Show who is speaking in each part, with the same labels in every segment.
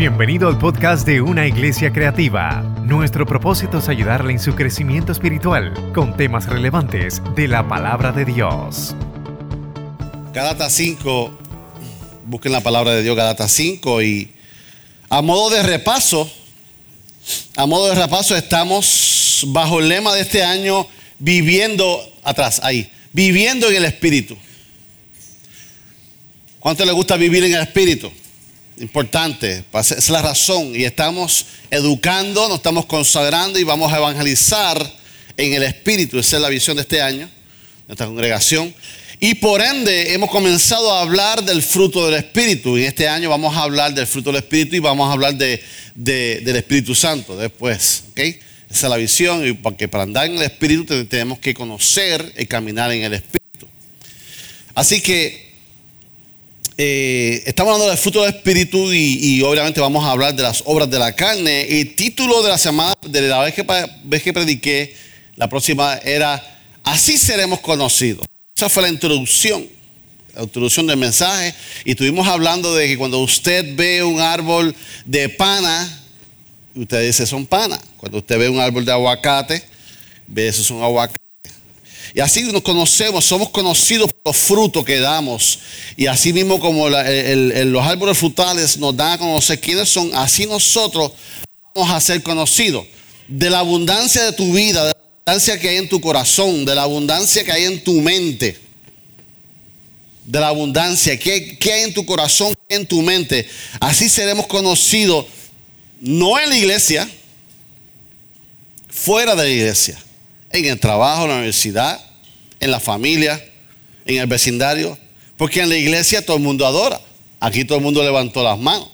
Speaker 1: Bienvenido al podcast de Una Iglesia Creativa. Nuestro propósito es ayudarle en su crecimiento espiritual con temas relevantes de la palabra de Dios.
Speaker 2: Gálatas 5, busquen la palabra de Dios, Gálatas 5 y a modo de repaso, a modo de repaso estamos bajo el lema de este año viviendo atrás, ahí, viviendo en el Espíritu. ¿Cuánto le gusta vivir en el Espíritu? Importante, es la razón. Y estamos educando, nos estamos consagrando y vamos a evangelizar en el Espíritu. Esa es la visión de este año, nuestra congregación. Y por ende hemos comenzado a hablar del fruto del Espíritu. Y este año vamos a hablar del fruto del Espíritu y vamos a hablar de, del Espíritu Santo después. ¿okay? Esa es la visión. Y porque para andar en el Espíritu tenemos que conocer y caminar en el Espíritu. Así que eh, estamos hablando del fruto del Espíritu y, obviamente vamos a hablar de las obras de la carne. El título de la semana, de la vez que, vez que prediqué, la próxima era Así seremos conocidos. Esa fue la introducción, la introducción del mensaje. Y estuvimos hablando de que cuando usted ve un árbol de pana, usted dice son pana. Cuando usted ve un árbol de aguacate, ve esos son aguacate. Y así nos conocemos, somos conocidos por los frutos que damos. Y así mismo como los árboles frutales nos dan a conocer quiénes son, así nosotros vamos a ser conocidos. De la abundancia de tu vida, de la abundancia que hay en tu corazón, de la abundancia que hay en tu mente. De la abundancia que, hay en tu corazón, en tu mente. Así seremos conocidos, no en la iglesia, fuera de la iglesia en el trabajo, en la universidad, en la familia, en el vecindario. Porque en la iglesia todo el mundo adora. Aquí todo el mundo levantó las manos.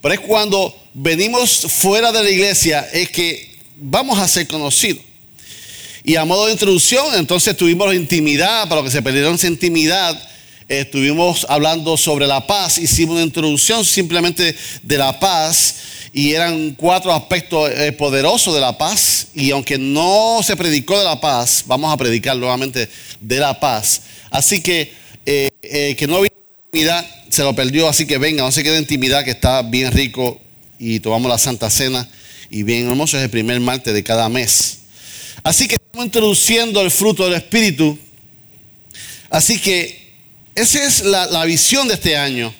Speaker 2: Pero es cuando venimos fuera de la iglesia es que vamos a ser conocidos. Y a modo de introducción, entonces tuvimos intimidad, para los que se perdieron esa intimidad, estuvimos hablando sobre la paz, hicimos una introducción simplemente de la paz y eran cuatro aspectos eh, poderosos de la paz. Y aunque no se predicó de la paz, vamos a predicar nuevamente de la paz. Así que eh, eh, que no había intimidad, se lo perdió. Así que venga, no se quede intimidad, que está bien rico. Y tomamos la Santa Cena. Y bien hermoso, es el primer martes de cada mes. Así que estamos introduciendo el fruto del Espíritu. Así que esa es la, la visión de este año.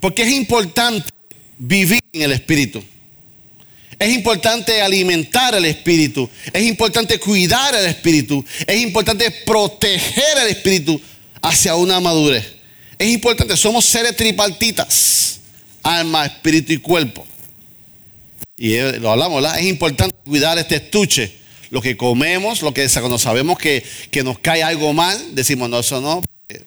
Speaker 2: Porque es importante vivir en el Espíritu. Es importante alimentar el Espíritu. Es importante cuidar el Espíritu. Es importante proteger el Espíritu hacia una madurez. Es importante, somos seres tripartitas. Alma, espíritu y cuerpo. Y lo hablamos, ¿verdad? Es importante cuidar este estuche. Lo que comemos, lo que cuando sabemos que, que nos cae algo mal, decimos, no, eso no,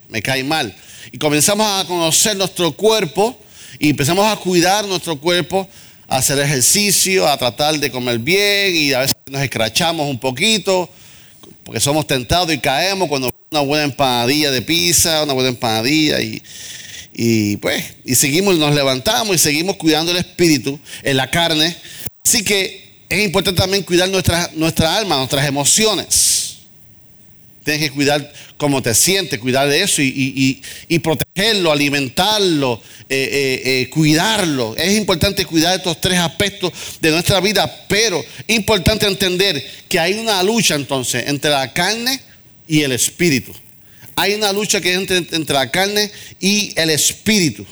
Speaker 2: me cae mal. Y comenzamos a conocer nuestro cuerpo y empezamos a cuidar nuestro cuerpo, a hacer ejercicio, a tratar de comer bien y a veces nos escrachamos un poquito porque somos tentados y caemos cuando una buena empanadilla de pizza, una buena empanadilla y, y pues, y seguimos, nos levantamos y seguimos cuidando el espíritu, en la carne. Así que es importante también cuidar nuestra, nuestra alma, nuestras emociones. Tienes que cuidar cómo te sientes, cuidar de eso y, protegerlo, alimentarlo, eh, eh, eh, cuidarlo. Es importante cuidar estos tres aspectos de nuestra vida, pero importante entender que hay una lucha entonces entre la carne y el espíritu. Hay una lucha que es entre, entre la carne y el espíritu.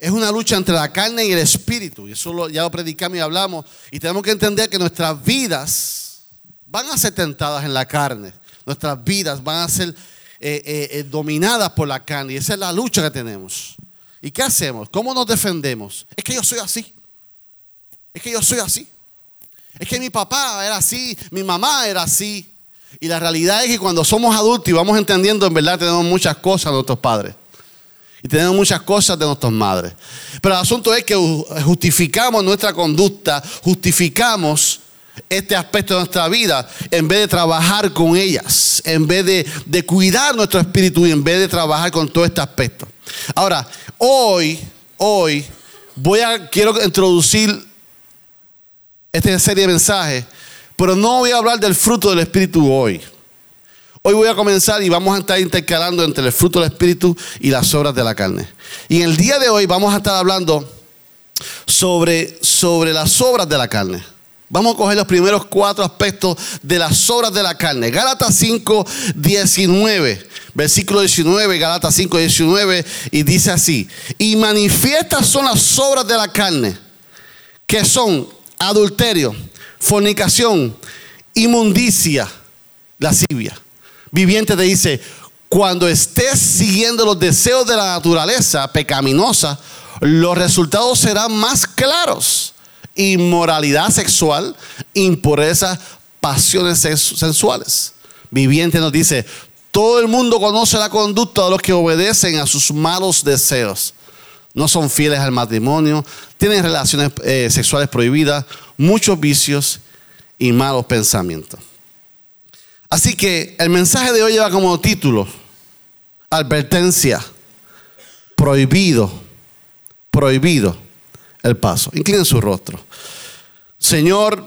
Speaker 2: Es una lucha entre la carne y el espíritu. Y eso ya lo predicamos y hablamos. Y tenemos que entender que nuestras vidas van a ser tentadas en la carne. Nuestras vidas van a ser eh, eh, eh, dominadas por la carne. Y esa es la lucha que tenemos. ¿Y qué hacemos? ¿Cómo nos defendemos? Es que yo soy así. Es que yo soy así. Es que mi papá era así, mi mamá era así. Y la realidad es que cuando somos adultos y vamos entendiendo, en verdad tenemos muchas cosas de nuestros padres. Y tenemos muchas cosas de nuestras madres. Pero el asunto es que justificamos nuestra conducta, justificamos este aspecto de nuestra vida en vez de trabajar con ellas, en vez de, cuidar nuestro espíritu y en vez de trabajar con todo este aspecto. Ahora, hoy, hoy, voy a, quiero introducir esta serie de mensajes, pero no voy a hablar del fruto del espíritu hoy. Hoy voy a comenzar y vamos a estar intercalando entre el fruto del Espíritu y las obras de la carne. Y en el día de hoy vamos a estar hablando sobre, sobre las obras de la carne. Vamos a coger los primeros cuatro aspectos de las obras de la carne. Gálatas 5, 19. Versículo 19, Gálatas 5, 19. Y dice así. Y manifiestas son las obras de la carne, que son adulterio, fornicación, inmundicia, lascivia viviente te dice, cuando estés siguiendo los deseos de la naturaleza pecaminosa, los resultados serán más claros. Inmoralidad sexual, impureza, pasiones sensuales. Viviente nos dice, todo el mundo conoce la conducta de los que obedecen a sus malos deseos. No son fieles al matrimonio, tienen relaciones eh, sexuales prohibidas, muchos vicios y malos pensamientos. Así que el mensaje de hoy lleva como título, advertencia, prohibido, prohibido el paso. Inclinen su rostro. Señor,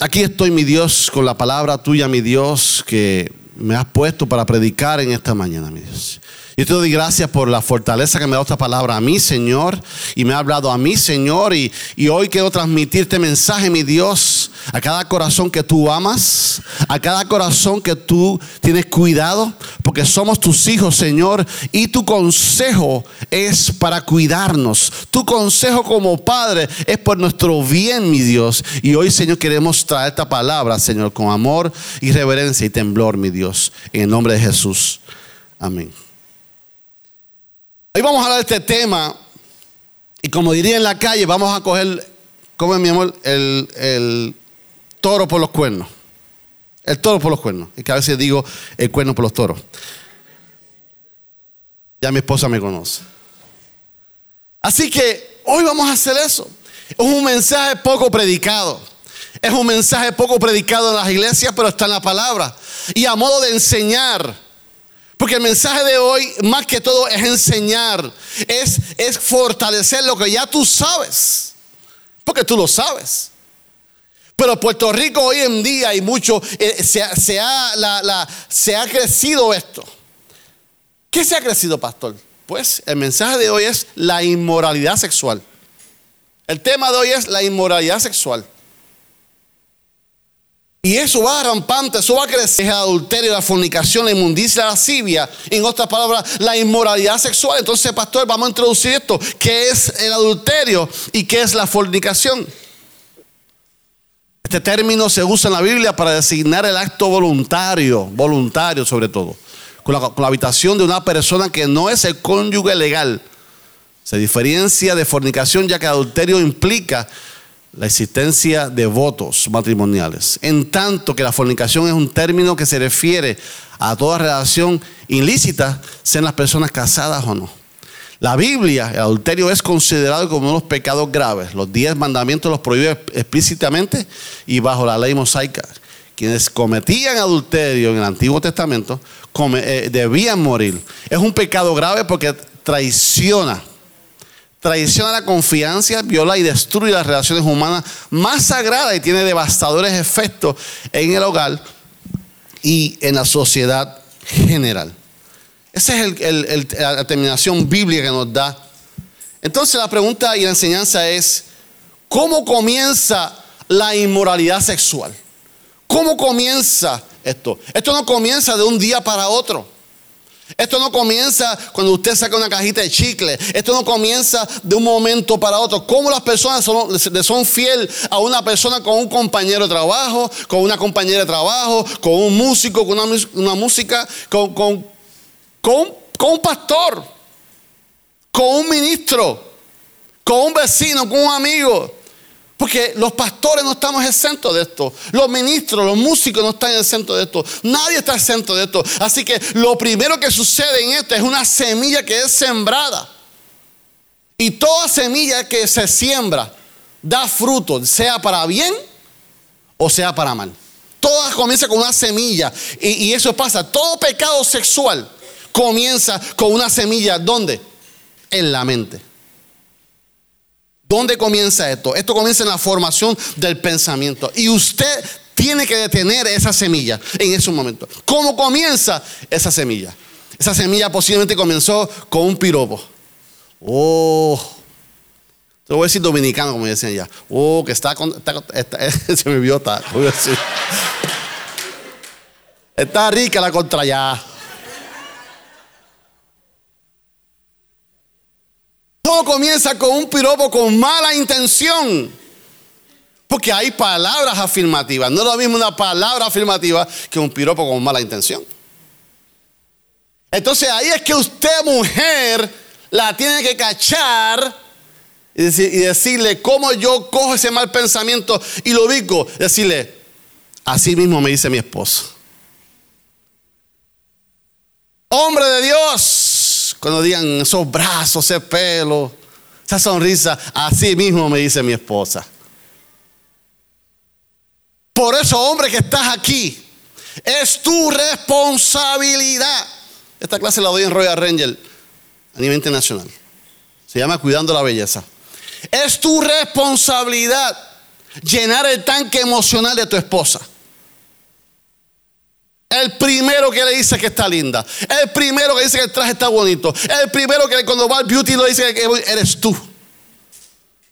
Speaker 2: aquí estoy mi Dios con la palabra tuya, mi Dios, que me has puesto para predicar en esta mañana, mi Dios. Yo te doy gracias por la fortaleza que me da esta palabra a mí, Señor, y me ha hablado a mí, Señor, y, y hoy quiero transmitir este mensaje, mi Dios, a cada corazón que tú amas, a cada corazón que tú tienes cuidado, porque somos tus hijos, Señor, y tu consejo es para cuidarnos. Tu consejo como Padre es por nuestro bien, mi Dios. Y hoy, Señor, queremos traer esta palabra, Señor, con amor y reverencia y temblor, mi Dios, en el nombre de Jesús. Amén. Hoy vamos a hablar de este tema y como diría en la calle, vamos a coger, como mi amor, el, toro por los cuernos. El toro por los cuernos. Y que a veces digo el cuerno por los toros. Ya mi esposa me conoce. Así que hoy vamos a hacer eso. Es un mensaje poco predicado. Es un mensaje poco predicado en las iglesias, pero está en la palabra. Y a modo de enseñar porque el mensaje de hoy, más que todo, es enseñar, es, es fortalecer lo que ya tú sabes. Porque tú lo sabes. Pero Puerto Rico hoy en día y mucho, eh, se, se, ha, se ha crecido esto. ¿Qué se ha crecido, pastor? Pues el mensaje de hoy es la inmoralidad sexual. El tema de hoy es la inmoralidad sexual. Y eso va rampante, eso va a crecer. El adulterio, la fornicación, la inmundicia, la lascivia. En otras palabras, la inmoralidad sexual. Entonces, pastor, vamos a introducir esto. ¿Qué es el adulterio y qué es la fornicación? Este término se usa en la Biblia para designar el acto voluntario, voluntario sobre todo, con la, con la habitación de una persona que no es el cónyuge legal. Se diferencia de fornicación ya que adulterio implica la existencia de votos matrimoniales. En tanto que la fornicación es un término que se refiere a toda relación ilícita, sean las personas casadas o no. La Biblia, el adulterio es considerado como uno de los pecados graves. Los diez mandamientos los prohíbe explícitamente y bajo la ley mosaica. Quienes cometían adulterio en el Antiguo Testamento eh, debían morir. Es un pecado grave porque traiciona traiciona la confianza, viola y destruye las relaciones humanas más sagradas y tiene devastadores efectos en el hogar y en la sociedad general. Esa es la determinación bíblica que nos da. Entonces la pregunta y la enseñanza es, ¿cómo comienza la inmoralidad sexual? ¿Cómo comienza esto? Esto no comienza de un día para otro. Esto no comienza cuando usted saca una cajita de chicle. Esto no comienza de un momento para otro. ¿Cómo las personas son, son fiel a una persona con un compañero de trabajo, con una compañera de trabajo, con un músico, con una, música, con, con, con, con un pastor, con un ministro, con un vecino, con un amigo? Porque los pastores no estamos exentos de esto. Los ministros, los músicos no están exentos de esto. Nadie está exento de esto. Así que lo primero que sucede en esto es una semilla que es sembrada. Y toda semilla que se siembra da fruto, sea para bien o sea para mal. Toda comienza con una semilla. Y, y eso pasa. Todo pecado sexual comienza con una semilla. ¿Dónde? En la mente. ¿Dónde comienza esto? Esto comienza en la formación del pensamiento. Y usted tiene que detener esa semilla en ese momento. ¿Cómo comienza esa semilla? Esa semilla posiblemente comenzó con un piropo. Oh, te voy a decir dominicano, como decían ya. Oh, que está, con, se me vio, está, está rica la contra ya. Comienza con un piropo con mala intención. Porque hay palabras afirmativas. No es lo mismo una palabra afirmativa que un piropo con mala intención. Entonces ahí es que usted, mujer, la tiene que cachar y, decirle cómo yo cojo ese mal pensamiento y lo ubico. Decirle, así mismo me dice mi esposo. Hombre de Dios, cuando digan esos brazos, ese pelo, esa sonrisa, así mismo me dice mi esposa. Por eso, hombre que estás aquí, es tu responsabilidad esta clase la doy en Royal Ranger a nivel internacional. Se llama Cuidando la Belleza. Es tu responsabilidad llenar el tanque emocional de tu esposa. El primero que le dice que está linda. El primero que dice que el traje está bonito. El primero que cuando va al beauty lo dice que eres tú.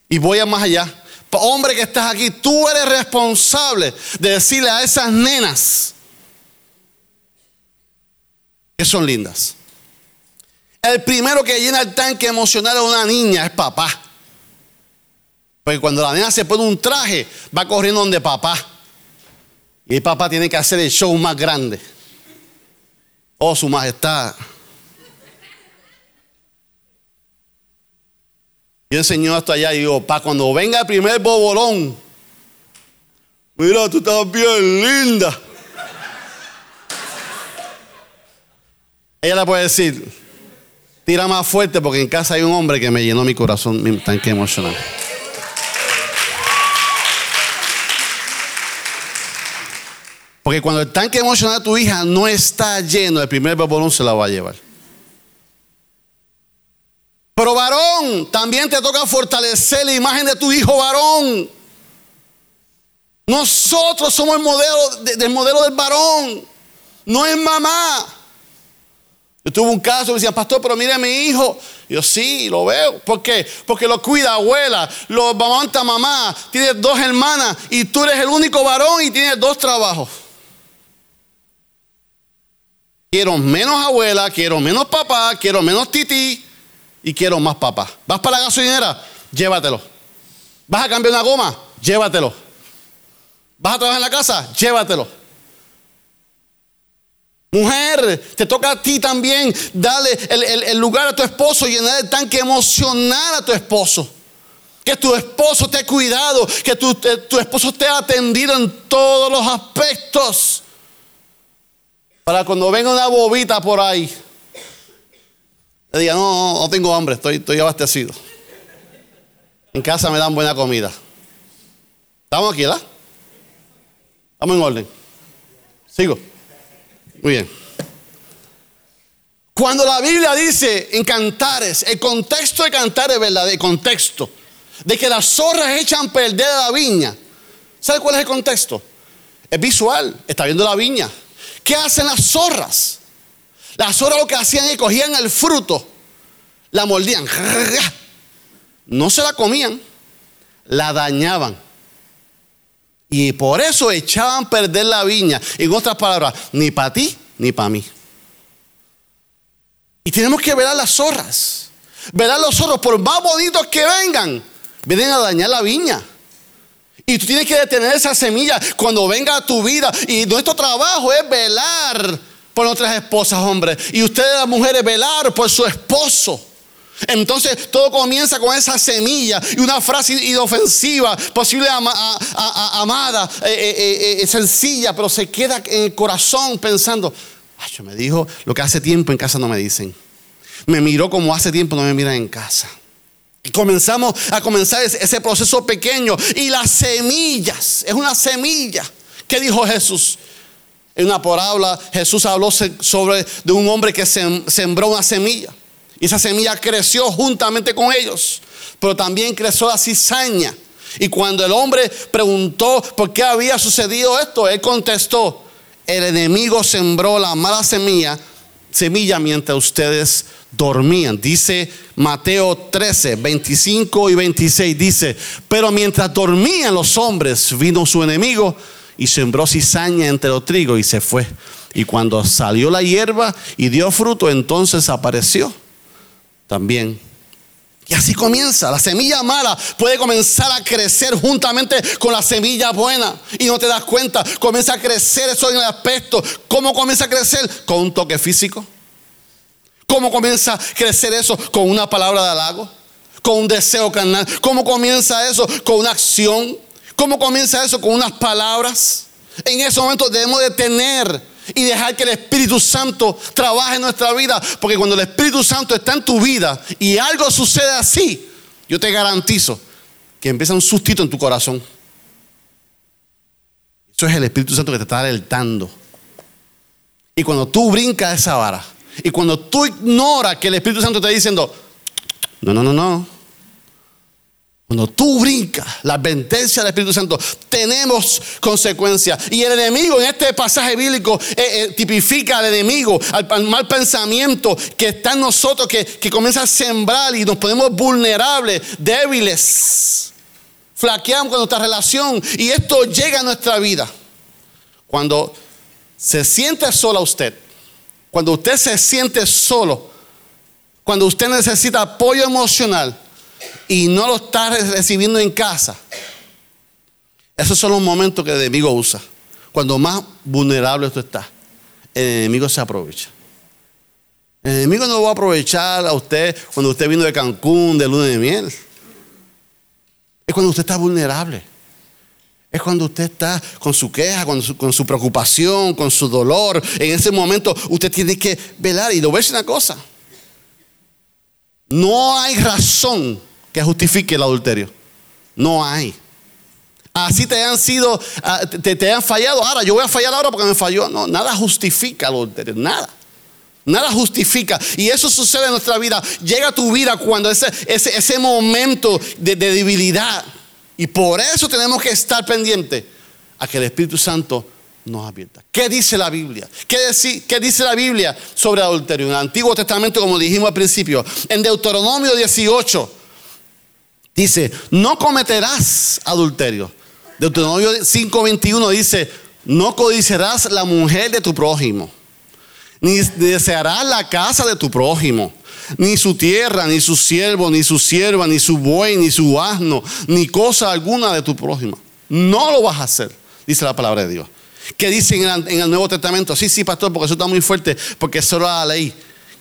Speaker 2: Y voy a más allá. Hombre que estás aquí, tú eres responsable de decirle a esas nenas que son lindas. El primero que llena el tanque emocional de una niña es papá. Porque cuando la niña se pone un traje, va corriendo donde papá. Y papá tiene que hacer el show más grande. Oh, su majestad. Yo enseñó esto allá y digo, pa, cuando venga el primer bobolón, mira, tú estás bien linda. Ella le puede decir, tira más fuerte porque en casa hay un hombre que me llenó mi corazón, mi tanque emocional. Porque cuando el tanque emocional de tu hija no está lleno, el primer babolón se la va a llevar. Pero varón, también te toca fortalecer la imagen de tu hijo varón. Nosotros somos el modelo del modelo del varón, no es mamá. Yo tuve un caso, me decían, pastor, pero mire a mi hijo. yo sí, lo veo. ¿Por qué? Porque lo cuida abuela, lo aguanta mamá, tiene dos hermanas y tú eres el único varón y tienes dos trabajos. Quiero menos abuela, quiero menos papá, quiero menos titi y quiero más papá. ¿Vas para la gasolinera? Llévatelo. ¿Vas a cambiar una goma? Llévatelo. ¿Vas a trabajar en la casa? Llévatelo. Mujer, te toca a ti también darle el, lugar a tu esposo, llenar el tanque emocional a tu esposo. Que tu esposo te ha cuidado, que tu, eh, esposo te ha atendido en todos los aspectos. Para cuando venga una bobita por ahí, le diga, no, no, tengo hambre, estoy, estoy abastecido. En casa me dan buena comida. ¿Estamos aquí, verdad? Estamos en orden. Sigo. Muy bien. Cuando la Biblia dice en cantares, el contexto de cantares, ¿verdad? El contexto de que las zorras echan perder la viña. ¿Sabe cuál es el contexto? Es visual, está viendo la viña. ¿Qué hacen las zorras? Las zorras lo que hacían es cogían el fruto, la mordían, no se la comían, la dañaban. Y por eso echaban a perder la viña. En otras palabras, ni para ti ni para mí. Y tenemos que ver a las zorras. Ver a los zorros, por más bonitos que vengan, vienen a dañar la viña. Y tú tienes que detener esa semilla cuando venga a tu vida. Y nuestro trabajo es velar por nuestras esposas, hombre. Y ustedes, las mujeres, velar por su esposo. Entonces todo comienza con esa semilla y una frase inofensiva, posible amada, eh, eh, eh, sencilla, pero se queda en el corazón pensando, Ay, me dijo lo que hace tiempo en casa no me dicen. Me miró como hace tiempo no me miran en casa. Comenzamos a comenzar ese, proceso pequeño. Y las semillas, es una semilla. ¿Qué dijo Jesús? En una parábola Jesús habló sobre de un hombre que sembró una semilla. Y esa semilla creció juntamente con ellos. Pero también creció la cizaña. Y cuando el hombre preguntó por qué había sucedido esto, él contestó, el enemigo sembró la mala semilla, semilla mientras ustedes dormían. Dice Mateo 13, 25 y 26, dice, pero mientras dormían los hombres, vino su enemigo y sembró cizaña entre los trigos y se fue. Y cuando salió la hierba y dio fruto, entonces apareció también y así comienza. La semilla mala puede comenzar a crecer juntamente con la semilla buena. Y no te das cuenta. Comienza a crecer eso en el aspecto. ¿Cómo comienza a crecer? Con un toque físico. ¿Cómo comienza a crecer eso? Con una palabra de halago. Con un deseo carnal. ¿Cómo comienza eso? Con una acción. ¿Cómo comienza eso? Con unas palabras. En ese momento debemos de tener y dejar que el Espíritu Santo trabaje en nuestra vida. Porque cuando el Espíritu Santo está en tu vida y algo sucede así, yo te garantizo que empieza un sustito en tu corazón. Eso es el Espíritu Santo que te está alertando. Y cuando tú brincas esa vara, y cuando tú ignoras que el Espíritu Santo te está diciendo, no, no, no, no, cuando tú brincas la advertencia del Espíritu Santo, tenemos consecuencias. Y el enemigo en este pasaje bíblico eh, eh, tipifica al enemigo, al, mal pensamiento que está en nosotros, que, que comienza a sembrar y nos ponemos vulnerables, débiles. Flaqueamos con nuestra relación y esto llega a nuestra vida. Cuando se siente sola usted, cuando usted se siente solo, cuando usted necesita apoyo emocional, y no lo estás recibiendo en casa, esos son los momentos que el enemigo usa. Cuando más vulnerable tú estás, el enemigo se aprovecha. El enemigo no va a aprovechar a usted cuando usted vino de Cancún, de luna de miel. Es cuando usted está vulnerable. Es cuando usted está con su queja, con su, preocupación, con su dolor. En ese momento usted tiene que velar. Y lo ves una cosa. No hay razón que justifique el adulterio. No hay. Así te han sido, ah, te, te han fallado. Ahora, yo voy a fallar ahora porque me falló. No, nada justifica el adulterio. Nada. Nada justifica. Y eso sucede en nuestra vida. Llega tu vida cuando ese, ese, ese momento de, debilidad. Y por eso tenemos que estar pendientes a que el Espíritu Santo nos advierta. ¿Qué dice la Biblia? ¿Qué, ¿Qué dice la Biblia sobre adulterio? En el Antiguo Testamento, como dijimos al principio, en Deuteronomio 18 Dice, no cometerás adulterio. Deuteronomio 5:21 dice, no codiciarás la mujer de tu prójimo, ni desearás la casa de tu prójimo, ni su tierra, ni su siervo, ni su sierva, ni su buey, ni su asno, ni cosa alguna de tu prójimo. No lo vas a hacer, dice la palabra de Dios. ¿Qué dice en el, Nuevo Testamento? Sí, sí, pastor, porque eso está muy fuerte, porque eso era la ley.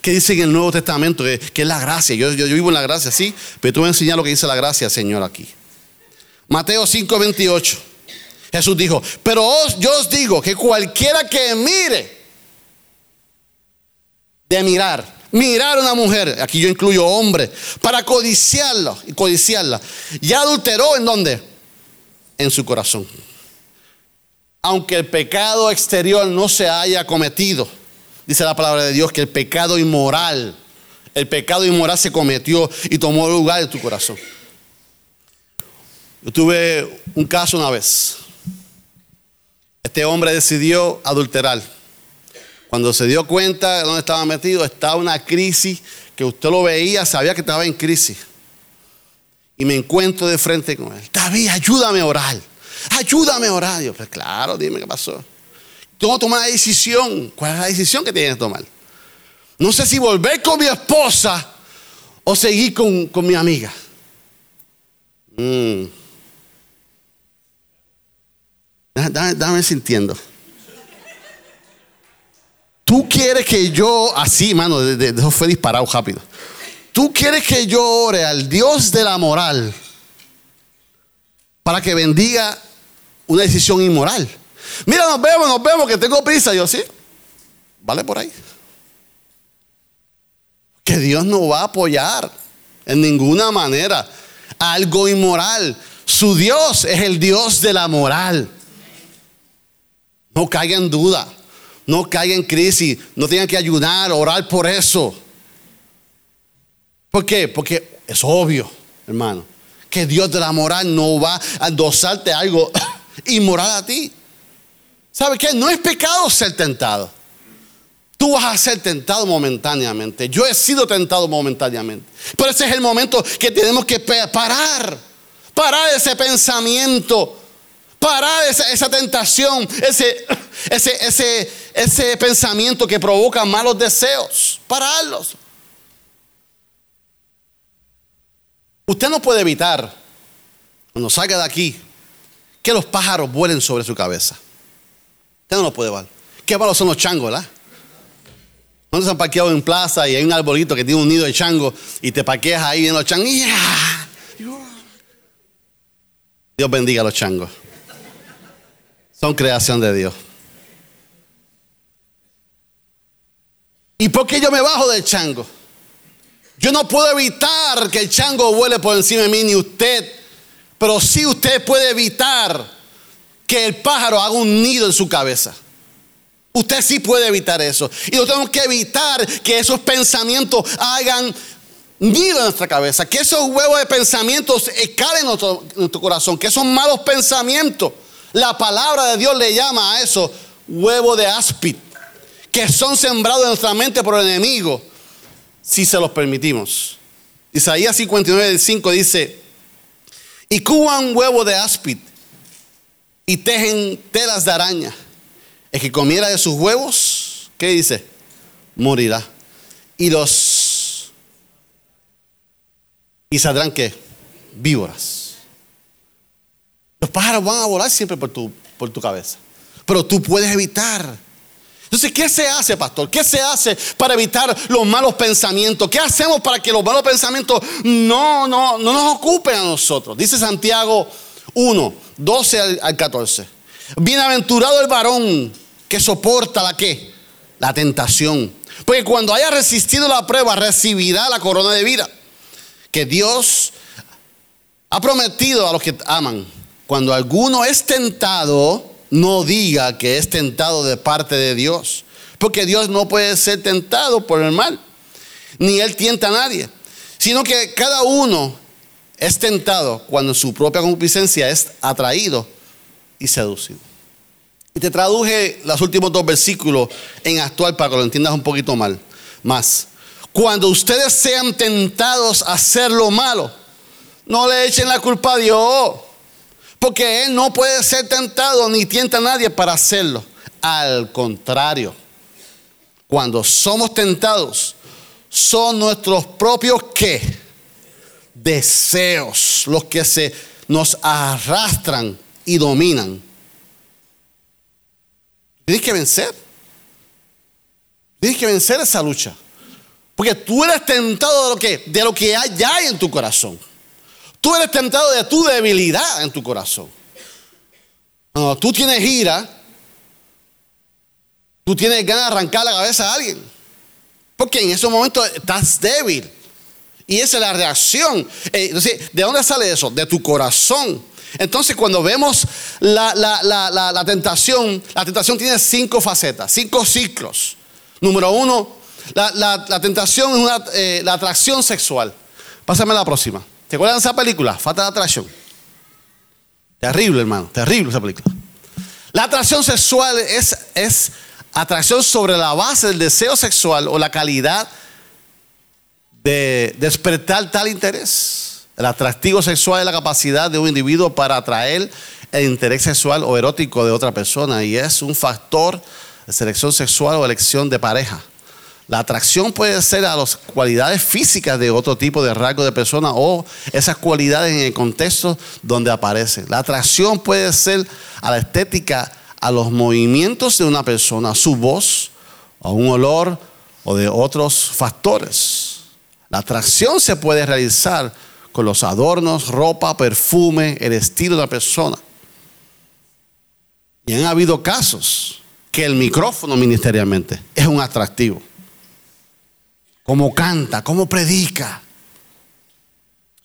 Speaker 2: ¿Qué dice en el Nuevo Testamento? Que, es la gracia. Yo, yo, vivo en la gracia, sí. Pero tú voy a enseñar lo que dice la gracia, Señor, aquí. Mateo 5, 28. Jesús dijo, pero yo os digo que cualquiera que mire, de mirar, mirar a una mujer, aquí yo incluyo hombre, para codiciarla y codiciarla, ya adulteró en dónde? En su corazón. Aunque el pecado exterior no se haya cometido dice la palabra de Dios que el pecado inmoral, el pecado inmoral se cometió y tomó lugar en tu corazón. Yo tuve un caso una vez. Este hombre decidió adulterar. Cuando se dio cuenta de dónde estaba metido, estaba una crisis que usted lo veía, sabía que estaba en crisis. Y me encuentro de frente con él. David, ayúdame a orar. Ayúdame a orar. Yo, pues claro, dime qué pasó. Tengo que tomar la decisión. ¿Cuál es la decisión que tienes que tomar? No sé si volver con mi esposa o seguir con, mi amiga. Mm. Dame, sintiendo. Tú quieres que yo, así, mano, eso fue disparado rápido. Tú quieres que yo ore al Dios de la moral para que bendiga una decisión inmoral. Mira, nos vemos, nos vemos, que tengo prisa. Yo sí, vale por ahí. Que Dios no va a apoyar en ninguna manera algo inmoral. Su Dios es el Dios de la moral. No caiga en duda, no caiga en crisis, no tengan que ayudar, orar por eso. ¿Por qué? Porque es obvio, hermano, que Dios de la moral no va a endosarte algo inmoral a ti. ¿Sabe qué? No es pecado ser tentado. Tú vas a ser tentado momentáneamente. Yo he sido tentado momentáneamente. Pero ese es el momento que tenemos que parar. Parar ese pensamiento. Parar esa, tentación. Ese, ese, ese, ese pensamiento que provoca malos deseos. Pararlos. Usted no puede evitar, cuando salga de aquí, que los pájaros vuelen sobre su cabeza. Usted no lo puede ver. Qué malos son los changos, ¿verdad? Cuando se han parqueado en plaza y hay un arbolito que tiene un nido de chango y te parqueas ahí viendo los changos. Dios bendiga a los changos. Son creación de Dios. ¿Y por qué yo me bajo del chango? Yo no puedo evitar que el chango vuele por encima de mí ni usted, pero sí usted puede evitar que el pájaro haga un nido en su cabeza. Usted sí puede evitar eso. Y nosotros tenemos que evitar que esos pensamientos hagan nido en nuestra cabeza, que esos huevos de pensamientos escalen en nuestro, en nuestro corazón, que esos malos pensamientos, la palabra de Dios le llama a eso huevo de áspid, que son sembrados en nuestra mente por el enemigo si se los permitimos. Isaías 59, 5 dice, y cuban huevo de áspid y tejen telas de araña. El que comiera de sus huevos, ¿qué dice? Morirá. Y los... ¿Y saldrán qué? Víboras. Los pájaros van a volar siempre por tu, por tu cabeza. Pero tú puedes evitar entonces, ¿qué se hace, pastor? ¿Qué se hace para evitar los malos pensamientos? ¿Qué hacemos para que los malos pensamientos no, no, no nos ocupen a nosotros? Dice Santiago 1, 12 al, 14. Bienaventurado el varón que soporta la qué? La tentación. Porque cuando haya resistido la prueba, recibirá la corona de vida. Que Dios ha prometido a los que aman. Cuando alguno es tentado, no diga que es tentado de parte de Dios. Porque Dios no puede ser tentado por el mal. Ni Él tienta a nadie. Sino que cada uno es tentado cuando su propia concupiscencia es atraído y seducido. Y te traduje los últimos dos versículos en actual para que lo entiendas un poquito mal. Más. Cuando ustedes sean tentados a hacer lo malo, no le echen la culpa a Dios. Porque Él no puede ser tentado ni tienta a nadie para hacerlo. Al contrario, cuando somos tentados, son nuestros propios qué? Deseos los que se nos arrastran y dominan. Tienes que vencer. Tienes que vencer esa lucha. Porque tú eres tentado de lo que, de lo que hay, hay en tu corazón. Tú eres tentado de tu debilidad en tu corazón. Cuando tú tienes ira, tú tienes ganas de arrancar la cabeza a alguien. Porque en ese momento estás débil. Y esa es la reacción. Eh, ¿De dónde sale eso? De tu corazón. Entonces, cuando vemos la, tentación, la tentación tiene cinco facetas, cinco ciclos. Número uno, la, tentación es una, eh, la atracción sexual. Pásame la próxima. ¿Te acuerdan de esa película? Fatal Attraction. Terrible, hermano. Terrible esa película. La atracción sexual es, es atracción sobre la base del deseo sexual o la calidad de despertar tal interés. El atractivo sexual es la capacidad de un individuo para atraer el interés sexual o erótico de otra persona y es un factor de selección sexual o elección de pareja. La atracción puede ser a las cualidades físicas de otro tipo de rasgo de persona o esas cualidades en el contexto donde aparece. La atracción puede ser a la estética, a los movimientos de una persona, a su voz, a un olor o de otros factores. La atracción se puede realizar con los adornos, ropa, perfume, el estilo de la persona. Y han habido casos que el micrófono ministerialmente es un atractivo cómo canta, cómo predica.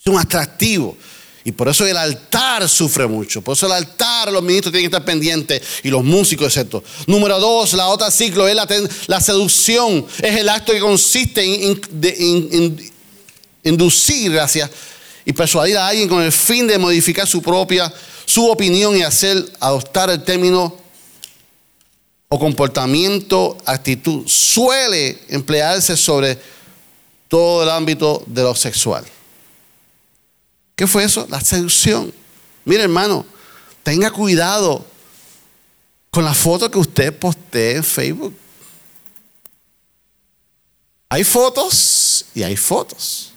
Speaker 2: Es un atractivo. Y por eso el altar sufre mucho. Por eso el altar, los ministros tienen que estar pendientes y los músicos, etc. Número dos, la otra ciclo es la, seducción. Es el acto que consiste en, inducir, gracias, y persuadir a alguien con el fin de modificar su propia, su opinión y hacer adoptar el término o comportamiento, actitud, suele emplearse sobre todo el ámbito de lo sexual. ¿Qué fue eso? La seducción. Mire hermano, tenga cuidado con la foto que usted postee en Facebook. Hay fotos y hay fotos.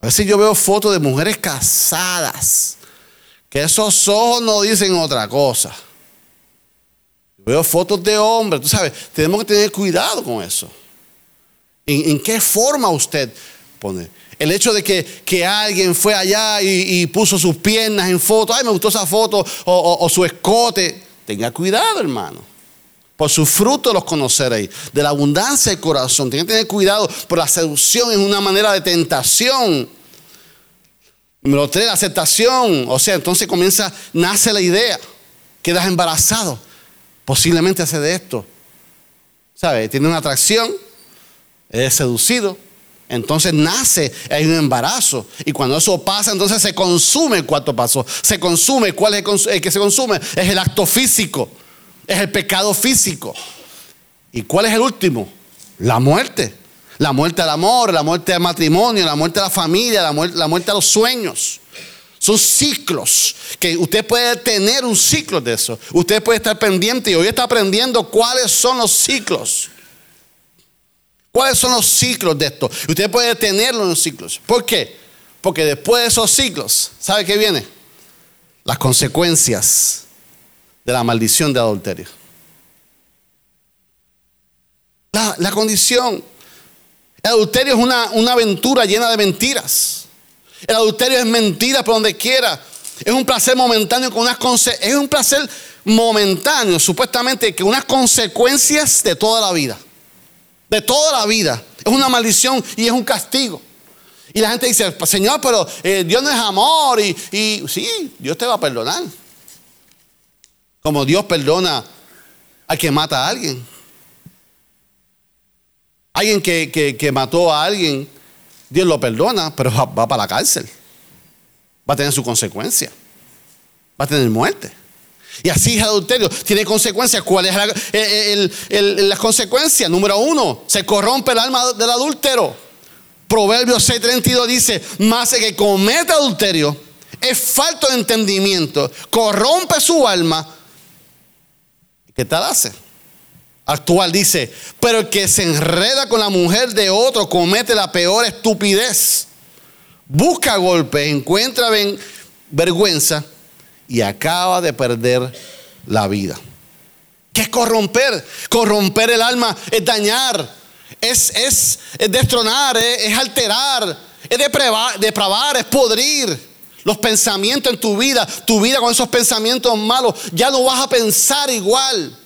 Speaker 2: A veces yo veo fotos de mujeres casadas, que esos ojos no dicen otra cosa. Veo fotos de hombres, tú sabes, tenemos que tener cuidado con eso. ¿En, qué forma usted pone? El hecho de que, alguien fue allá y, puso sus piernas en foto, ay, me gustó esa foto, o, su escote. Tenga cuidado, hermano. Por sus frutos los conoceréis. De la abundancia del corazón. Tiene que tener cuidado, por la seducción es una manera de tentación. Número tres, la aceptación. O sea, entonces comienza, nace la idea. Quedas embarazado. Posiblemente hace de esto. ¿Sabe? Tiene una atracción. Es seducido entonces nace, hay un embarazo. Y cuando eso pasa, entonces se consume el cuarto paso. Se consume. ¿Cuál es el que se consume? Es el acto físico. Es el pecado físico. ¿Y cuál es el último? La muerte. La muerte del amor, la muerte del matrimonio, la muerte de la familia, la muerte, la muerte de los sueños. Son ciclos que usted puede tener un ciclo de eso. Usted puede estar pendiente y hoy está aprendiendo cuáles son los ciclos. ¿Cuáles son los ciclos de esto? Usted puede tenerlo en los ciclos. ¿Por qué? Porque después de esos ciclos, ¿sabe qué viene? Las consecuencias de la maldición de adulterio. La, condición. El adulterio es una, una aventura llena de mentiras. El adulterio es mentira por donde quiera. Es un placer momentáneo con unas es un placer momentáneo, supuestamente, que unas consecuencias de toda la vida de toda la vida. Es una maldición y es un castigo. Y la gente dice, Señor, pero eh, Dios no es amor. Y, y sí, Dios te va a perdonar. Como Dios perdona a quien mata a alguien. Alguien que, mató a alguien, Dios lo perdona, pero va, para la cárcel. Va a tener su consecuencia. Va a tener muerte. Y así es adulterio. Tiene consecuencias. ¿Cuál es la, consecuencia? Número uno, se corrompe el alma del adúltero. Proverbios 6:32 dice, más el que comete adulterio es falto de entendimiento, corrompe su alma. ¿Qué tal hace? Actual dice, pero el que se enreda con la mujer de otro comete la peor estupidez. Busca golpes, encuentra vergüenza y acaba de perder la vida. ¿Qué es corromper? Corromper el alma es dañar, es, es, destronar, es, alterar, es depravar, depravar, es podrir los pensamientos en tu vida, tu vida con esos pensamientos malos, ya no vas a pensar igual.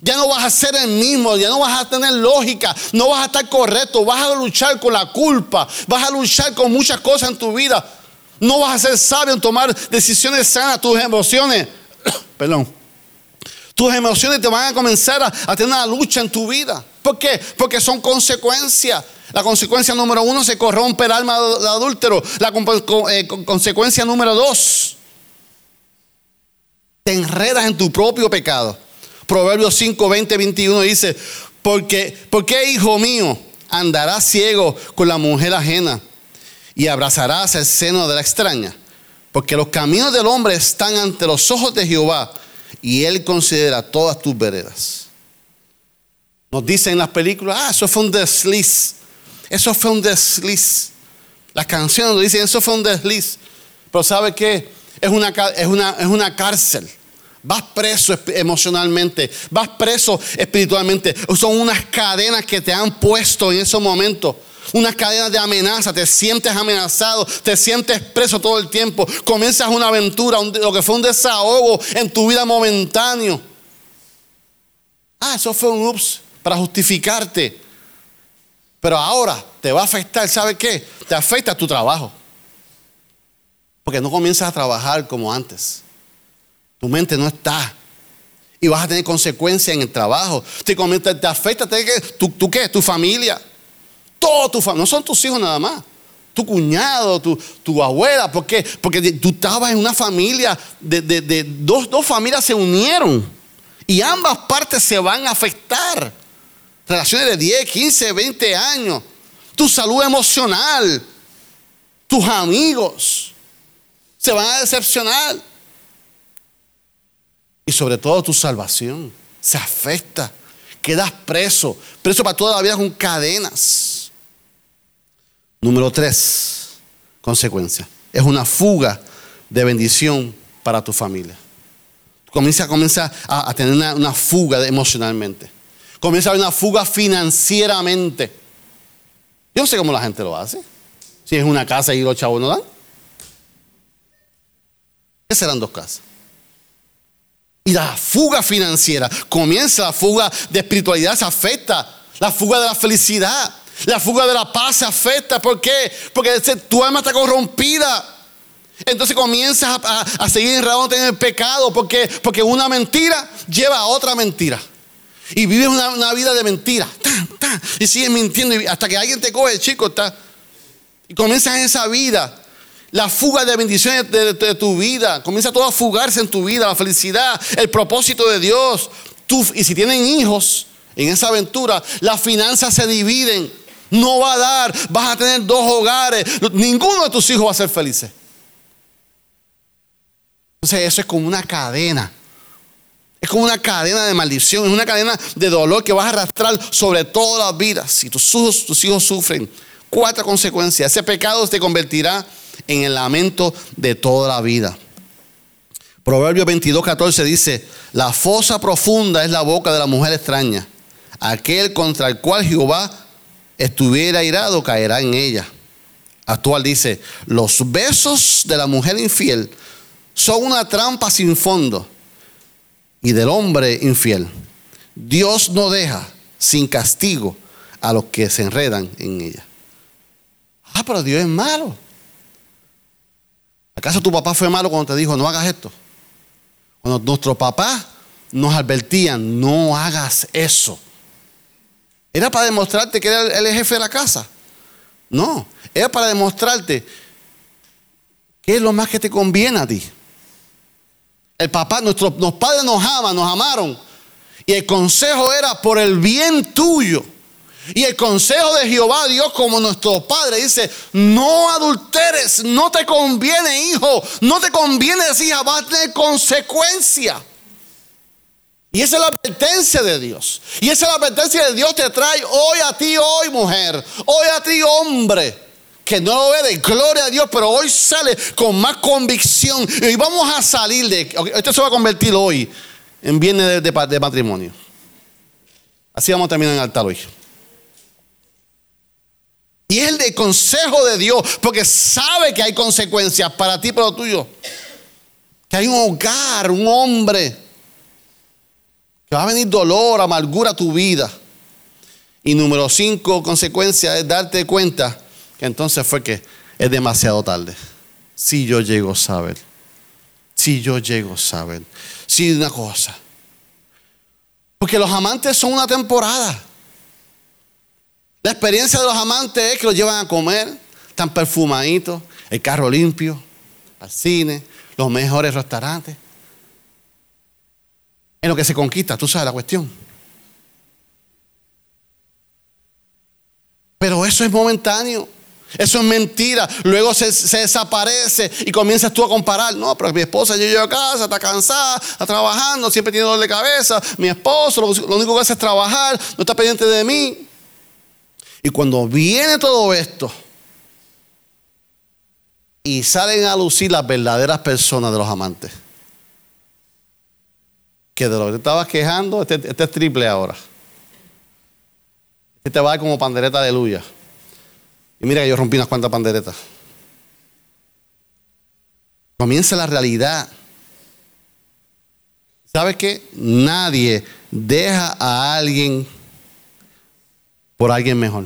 Speaker 2: Ya no vas a ser el mismo, ya no vas a tener lógica, no vas a estar correcto, vas a luchar con la culpa, vas a luchar con muchas cosas en tu vida. No vas a ser sabio en tomar decisiones sanas. Tus emociones, perdón, tus emociones te van a comenzar a, tener una lucha en tu vida. ¿Por qué? Porque son consecuencias. La consecuencia número uno se corrompe el alma del adúltero. La eh, consecuencia número dos, te enredas en tu propio pecado. Proverbios 5, 20, 21 dice, porque, ¿por qué hijo mío andarás ciego con la mujer ajena? y abrazarás el seno de la extraña. Porque los caminos del hombre están ante los ojos de Jehová y él considera todas tus veredas. Nos dicen en las películas, ah, eso fue un desliz. Eso fue un desliz. Las canciones nos dicen, eso fue un desliz. Pero ¿sabe qué? Es una, es una, es una cárcel. Vas preso emocionalmente, vas preso espiritualmente. Son unas cadenas que te han puesto en esos momentos unas cadenas de amenaza, te sientes amenazado, te sientes preso todo el tiempo, comienzas una aventura, lo que fue un desahogo en tu vida momentáneo. Ah, eso fue un ups para justificarte. Pero ahora te va a afectar, ¿sabe qué? Te afecta tu trabajo. Porque no comienzas a trabajar como antes. Tu mente no está. Y vas a tener consecuencias en el trabajo. Te, afecta, ¿tú, ¿tú qué? Tu familia. Todo tu familia, no son tus hijos nada más. tu cuñado, tu, tu abuela. ¿Por qué? Porque tú estabas en una familia, de, de dos, dos familias se unieron y ambas partes se van a afectar. Relaciones de 10, 15, 20 años. Tu salud emocional, tus amigos se van a decepcionar. Y sobre todo tu salvación se afecta. Quedas preso, preso para toda la vida con cadenas. Número tres, consecuencia. Es una fuga de bendición para tu familia. Comienza, comienza a, tener una, fuga emocionalmente. Comienza a haber una fuga financieramente. Yo no sé cómo la gente lo hace. Si es una casa y los chavos no dan. ¿Qué serán dos casas? Y la fuga financiera, comienza la fuga de espiritualidad, se afecta. La fuga de la felicidad, la fuga de la paz se afecta. ¿Por qué? Porque tu alma está corrompida. Entonces comienzas a, seguir enredándote en el pecado porque, porque una mentira lleva a otra mentira. Y vives una, vida de mentira. y sigues mintiendo hasta que alguien te coge, chico, está. Y comienzas en esa vida la fuga de bendiciones de, tu vida. Comienza todo a fugarse en tu vida, la felicidad, el propósito de Dios. y si tienen hijos en esa aventura, las finanzas se dividen. No va a dar, vas a tener dos hogares. Ninguno de tus hijos va a ser feliz. Entonces eso es como una cadena. Es como una cadena de maldición, es una cadena de dolor que vas a arrastrar sobre todas las vidas. Si tus hijos, tus hijos sufren, cuatro consecuencias. Ese pecado te convertirá en el lamento de toda la vida. Proverbio 22, 14 dice, la fosa profunda es la boca de la mujer extraña. Aquel contra el cual Jehová estuviera irado caerá en ella. Actual dice, los besos de la mujer infiel son una trampa sin fondo y del hombre infiel. Dios no deja sin castigo a los que se enredan en ella. Ah, pero Dios es malo. ¿Acaso tu papá fue malo cuando te dijo, no hagas esto? Cuando nuestros papás nos advertían, no hagas eso. ¿Era para demostrarte que era el jefe de la casa? No, era para demostrarte qué es lo más que te conviene a ti. El papá, nuestros, padres nos aman, nos amaron. Y el consejo era por el bien tuyo. Y el consejo de Jehová Dios como nuestro Padre dice, no adulteres, no te conviene hijo, no te conviene hija, va a tener consecuencia. Y esa es la advertencia de Dios. Y esa es la advertencia de Dios te trae hoy a ti, hoy mujer, hoy a ti hombre que no lo ve de gloria a Dios, pero hoy sale con más convicción. Y vamos a salir de. Esto se va a convertir hoy en viernes de, matrimonio. Así vamos a terminar en el altar hoy. Y es el de consejo de Dios, porque sabe que hay consecuencias para ti, para lo tuyo. Que hay un hogar, un hombre, que va a venir dolor, amargura a tu vida. Y número cinco, consecuencia es darte cuenta que entonces fue que es demasiado tarde. Si yo llego a saber, si yo llego a saber, si una cosa. Porque los amantes son una temporada. La experiencia de los amantes es que los llevan a comer, están perfumaditos, el carro limpio, al cine, los mejores restaurantes. En lo que se conquista, tú sabes la cuestión. Pero eso es momentáneo. Eso es mentira. Luego se, desaparece y comienzas tú a comparar. No, pero mi esposa yo llego a casa, está cansada, está trabajando, siempre tiene dolor de cabeza. Mi esposo lo, lo único que hace es trabajar, no está pendiente de mí. Y cuando viene todo esto y salen a lucir las verdaderas personas de los amantes, que de lo que te estabas quejando, este, este es triple ahora. Este te va como pandereta de aleluya. Y mira que yo rompí unas cuantas panderetas. Comienza la realidad. ¿Sabes qué? Nadie deja a alguien por alguien mejor,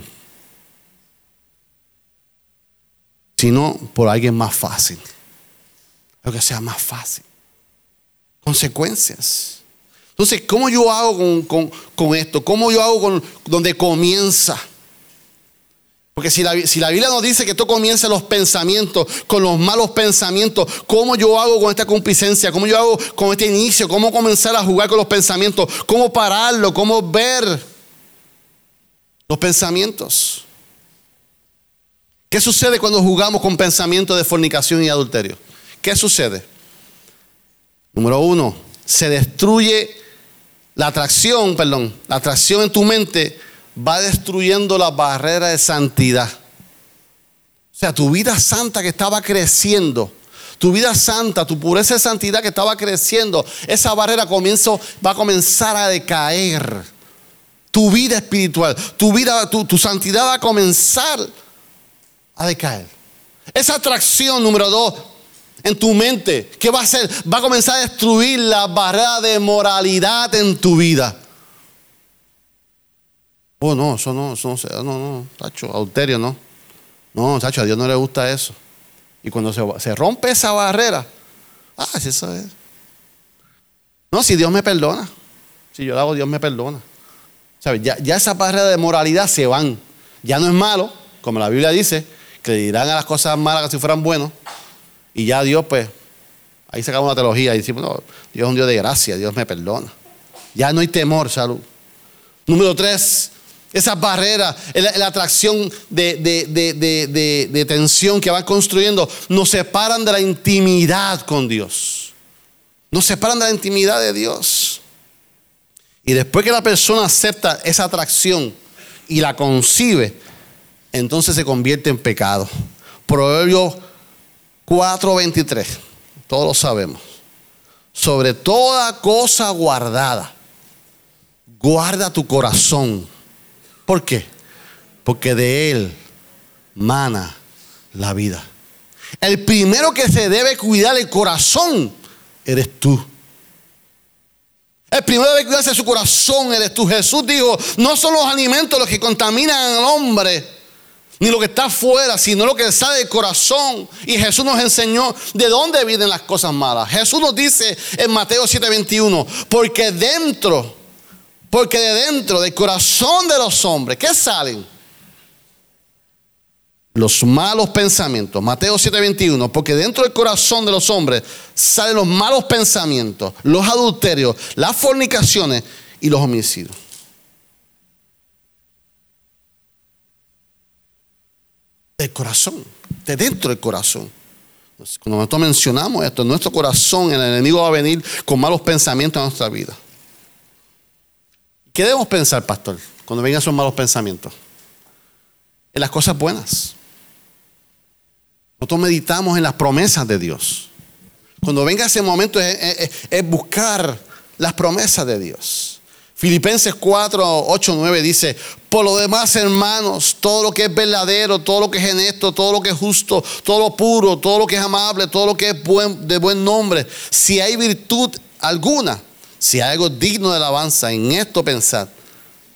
Speaker 2: sino por alguien más fácil. Lo que sea más fácil. Consecuencias. Entonces, ¿cómo yo hago con, esto? ¿Cómo yo hago con donde comienza? Porque si la, si la, Biblia nos dice que tú comienzas los pensamientos, con los malos pensamientos, ¿cómo yo hago con esta complicencia? ¿Cómo yo hago con este inicio? ¿Cómo comenzar a jugar con los pensamientos? ¿Cómo pararlo? ¿Cómo ver los pensamientos? ¿Qué sucede cuando jugamos con pensamientos de fornicación y adulterio? ¿Qué sucede? Número uno, se destruye la atracción, perdón, la atracción en tu mente va destruyendo la barrera de santidad. O sea, tu vida santa que estaba creciendo, tu vida santa, tu pureza de santidad que estaba creciendo, esa barrera comienza, va a comenzar a decaer. Tu vida espiritual, tu vida, tu, tu santidad va a comenzar a decaer. Esa atracción número dos en tu mente, ¿qué va a hacer? Va a comenzar a destruir la barrera de moralidad en tu vida. Oh, no, eso no, eso no, no, no, tacho, adulterio, no. No, tacho, a Dios no le gusta eso. Y cuando se, rompe esa barrera, ah, eso es. No, si Dios me perdona, si yo lo hago, Dios me perdona. Ya, ya esa barrera de moralidad se van. Ya no es malo, como la Biblia dice, que le dirán a las cosas malas que si fueran buenos. Y ya Dios, pues, ahí acaba una teología y decimos, no, Dios es un Dios de gracia, Dios me perdona. Ya no hay temor, salud. Número tres, esa barrera, la, atracción de, de, tensión que van construyendo, nos separan de la intimidad con Dios. Nos separan de la intimidad de Dios. Y después que la persona acepta esa atracción y la concibe, entonces se convierte en pecado. Proverbios 4:23, todos lo sabemos. Sobre toda cosa guardada, guarda tu corazón ¿Por qué? Porque de Él mana la vida. El primero que se debe cuidar el corazón eres tú. El primero que cuidarse su corazón eres tú. Jesús dijo, no son los alimentos los que contaminan al hombre, ni lo que está afuera, sino lo que sale del corazón. Y Jesús nos enseñó de dónde vienen las cosas malas. Jesús nos dice en Mateo 7:21, porque dentro porque de dentro del corazón de los hombres, ¿qué salen? Los malos pensamientos. Mateo 7:21. Porque dentro del corazón de los hombres salen los malos pensamientos, los adulterios, las fornicaciones y los homicidios. Del corazón, de dentro del corazón. Cuando nosotros mencionamos esto, nuestro corazón el enemigo va a venir con malos pensamientos a nuestra vida. ¿Qué debemos pensar, pastor, cuando vengan esos malos pensamientos? En las cosas buenas. Nosotros meditamos en las promesas de Dios. Cuando venga ese momento es, buscar las promesas de Dios. Filipenses 4, 8, 9 dice, por lo demás hermanos, todo lo que es verdadero, todo lo que es honesto, todo lo que es justo, todo lo puro, todo lo que es amable, todo lo que es de buen nombre, si hay virtud alguna, si hay algo digno de alabanza, en esto pensad.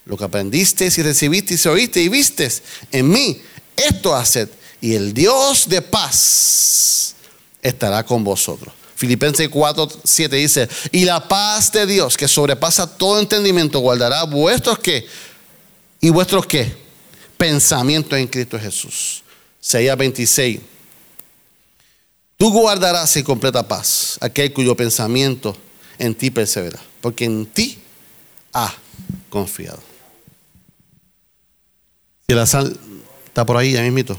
Speaker 2: Lo que aprendiste y recibiste y oíste y viste en mí, esto haced. Y el Dios de paz estará con vosotros. Filipenses 4, 7 dice, y la paz de Dios que sobrepasa todo entendimiento guardará vuestros qué y vuestros qué pensamientos en Cristo Jesús. 6 26. Tú guardarás en completa paz aquel cuyo pensamiento en ti persevera, porque en ti ha confiado. Si la sal está por ahí, ya mismito.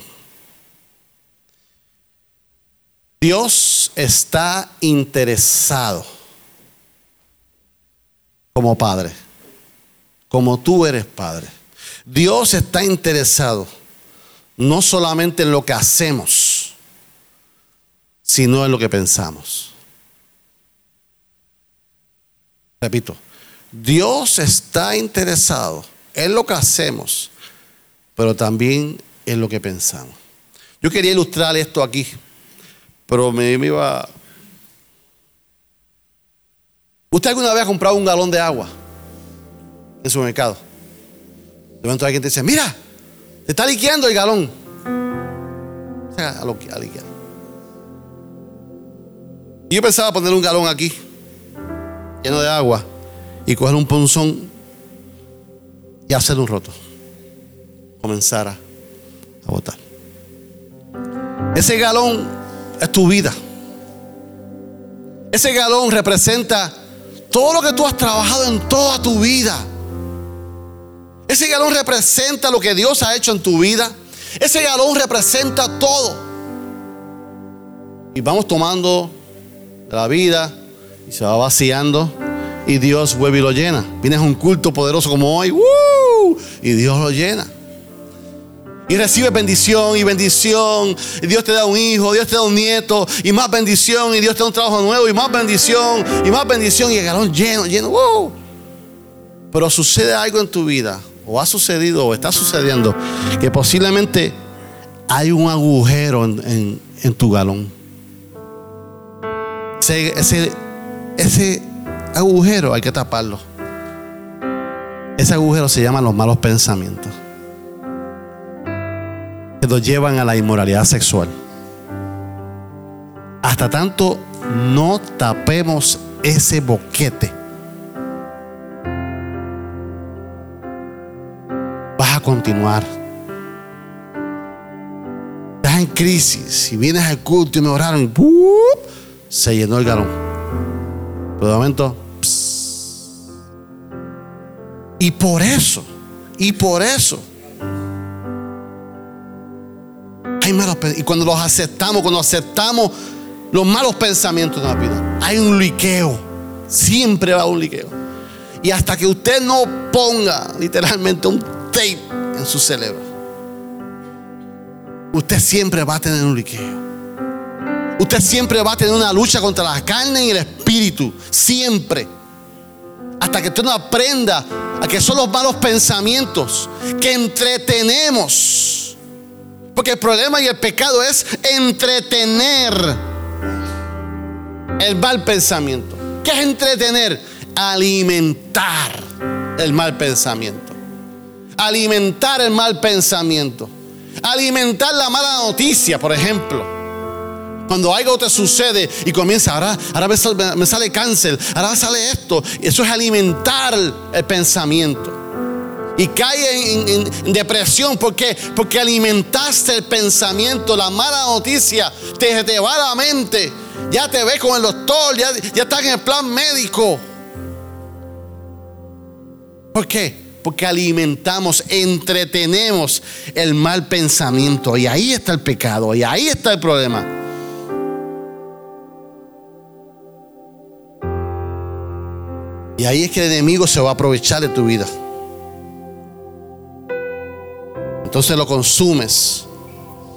Speaker 2: Dios está interesado como padre, como tú eres padre. Dios está interesado no solamente en lo que hacemos, sino en lo que pensamos. Repito, Dios está interesado en lo que hacemos, pero también en lo que pensamos. Yo quería ilustrar esto aquí, pero me, iba... ¿Usted alguna vez ha comprado un galón de agua en su mercado? De momento alguien te dice, mira, te está liqueando el galón. O sea, a. Y yo pensaba poner un galón aquí lleno de agua y coger un ponzón y hacer un roto. Comenzar a botar. Ese galón es tu vida. Ese galón representa todo lo que tú has trabajado en toda tu vida. Ese galón representa lo que Dios ha hecho en tu vida. Ese galón representa todo. Y vamos tomando la vida y se va vaciando y Dios vuelve y lo llena. Vienes a un culto poderoso como hoy y Dios lo llena. Y recibe bendición y bendición. Y Dios te da un hijo, Dios te da un nieto y más bendición. Y Dios te da un trabajo nuevo y más bendición y más bendición. Y el galón lleno, lleno. Pero sucede algo en tu vida, o ha sucedido, o está sucediendo, que posiblemente hay un agujero en, tu galón. ese, ese agujero hay que taparlo. Ese agujero se llama los malos pensamientos nos llevan a la inmoralidad sexual. Hasta tanto no tapemos ese boquete, vas a continuar. Estás en crisis. Si vienes al culto y me oraron, se llenó el galón. Pero de momento, y por eso, y por eso, y cuando los aceptamos, cuando aceptamos los malos pensamientos de la vida, hay un liqueo. Siempre va un liqueo. Y hasta que usted no ponga literalmente un tape en su cerebro, usted siempre va a tener un liqueo. Usted siempre va a tener una lucha contra la carne y el espíritu. Siempre. Hasta que usted no aprenda a que son los malos pensamientos que entretenemos porque el problema y el pecado es entretener el mal pensamiento. ¿Qué es entretener? Alimentar el mal pensamiento. Alimentar el mal pensamiento. Alimentar la mala noticia, por ejemplo. Cuando algo te sucede y comienza, ahora, ahora me sale cáncer, ahora sale esto. Eso es alimentar el pensamiento y cae en, depresión. ¿Por Porque alimentaste el pensamiento, la mala noticia te, te va la mente. Ya te ves con el doctor, ya, ya estás en el plan médico. ¿Por qué? Porque alimentamos, entretenemos el mal pensamiento. Y ahí está el pecado, y ahí está el problema. Y ahí es que el enemigo se va a aprovechar de tu vida. Entonces lo consumes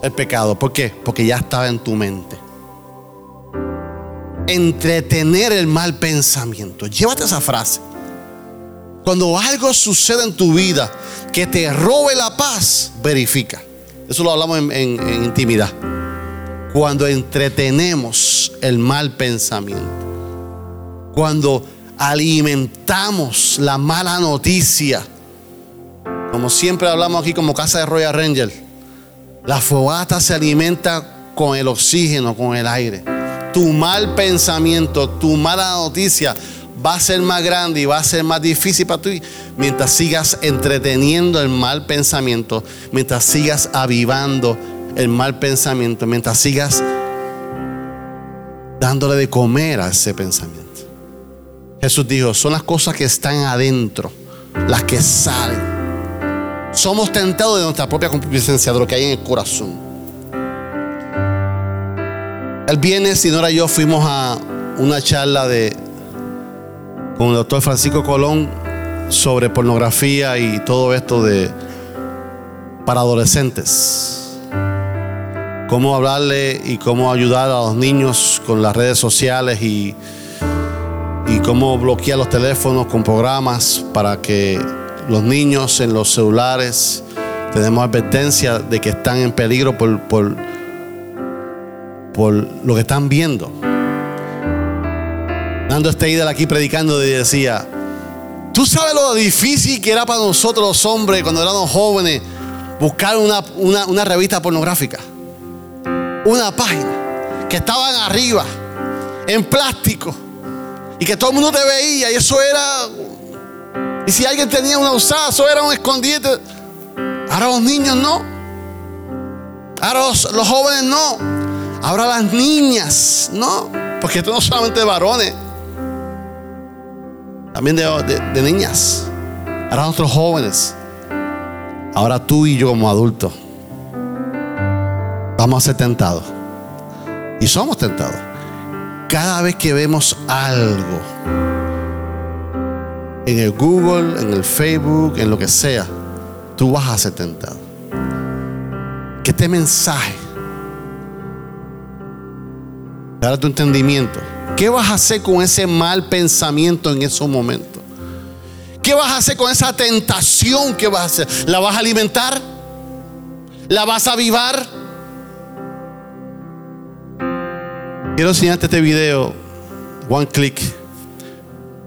Speaker 2: el pecado. ¿Por qué? Porque ya estaba en tu mente. Entretener el mal pensamiento. Llévate esa frase. Cuando algo sucede en tu vida que te robe la paz, verifica. Eso lo hablamos en, intimidad. Cuando entretenemos el mal pensamiento. Cuando alimentamos la mala noticia como siempre hablamos aquí como casa de Royal Ranger, la fogata se alimenta con el oxígeno, con el aire. Tu mal pensamiento, tu mala noticia va a ser más grande y va a ser más difícil para ti mientras sigas entreteniendo el mal pensamiento, mientras sigas avivando el mal pensamiento, mientras sigas dándole de comer a ese pensamiento. Jesús dijo, son las cosas que están adentro, las que salen. Somos tentados de nuestra propia concupiscencia, de lo que hay en el corazón. El viernes, Sinora y yo fuimos a una charla de, con el doctor Francisco Colón sobre pornografía y todo esto de para adolescentes. Cómo hablarle y cómo ayudar a los niños con las redes sociales y, y cómo bloquear los teléfonos con programas para que los niños en los celulares. Tenemos advertencia de que están en peligro por, por, por lo que están viendo. Dando este ídolo aquí predicando y decía, tú sabes lo difícil que era para nosotros los hombres cuando éramos jóvenes buscar una, una revista pornográfica. Una página que estaban arriba, en plástico, y que todo el mundo te veía, y eso era y si alguien tenía una usada, eso era un escondite. Ahora los niños no. Ahora los, jóvenes no. Ahora las niñas, no. Porque esto no solamente de varones, también de, de- niñas. Ahora nosotros jóvenes. Ahora tú y yo como adultos. Vamos a ser tentados. Y somos tentados. Cada vez que vemos algo en el Google, en el Facebook, en lo que sea, tú vas a ser tentado. Que este mensaje Ahora tu entendimiento. ¿Qué vas a hacer con ese mal pensamiento en esos momentos? ¿Qué vas a hacer con esa tentación que vas a hacer? ¿La vas a alimentar? ¿La vas a avivar? Quiero enseñarte este video, one click,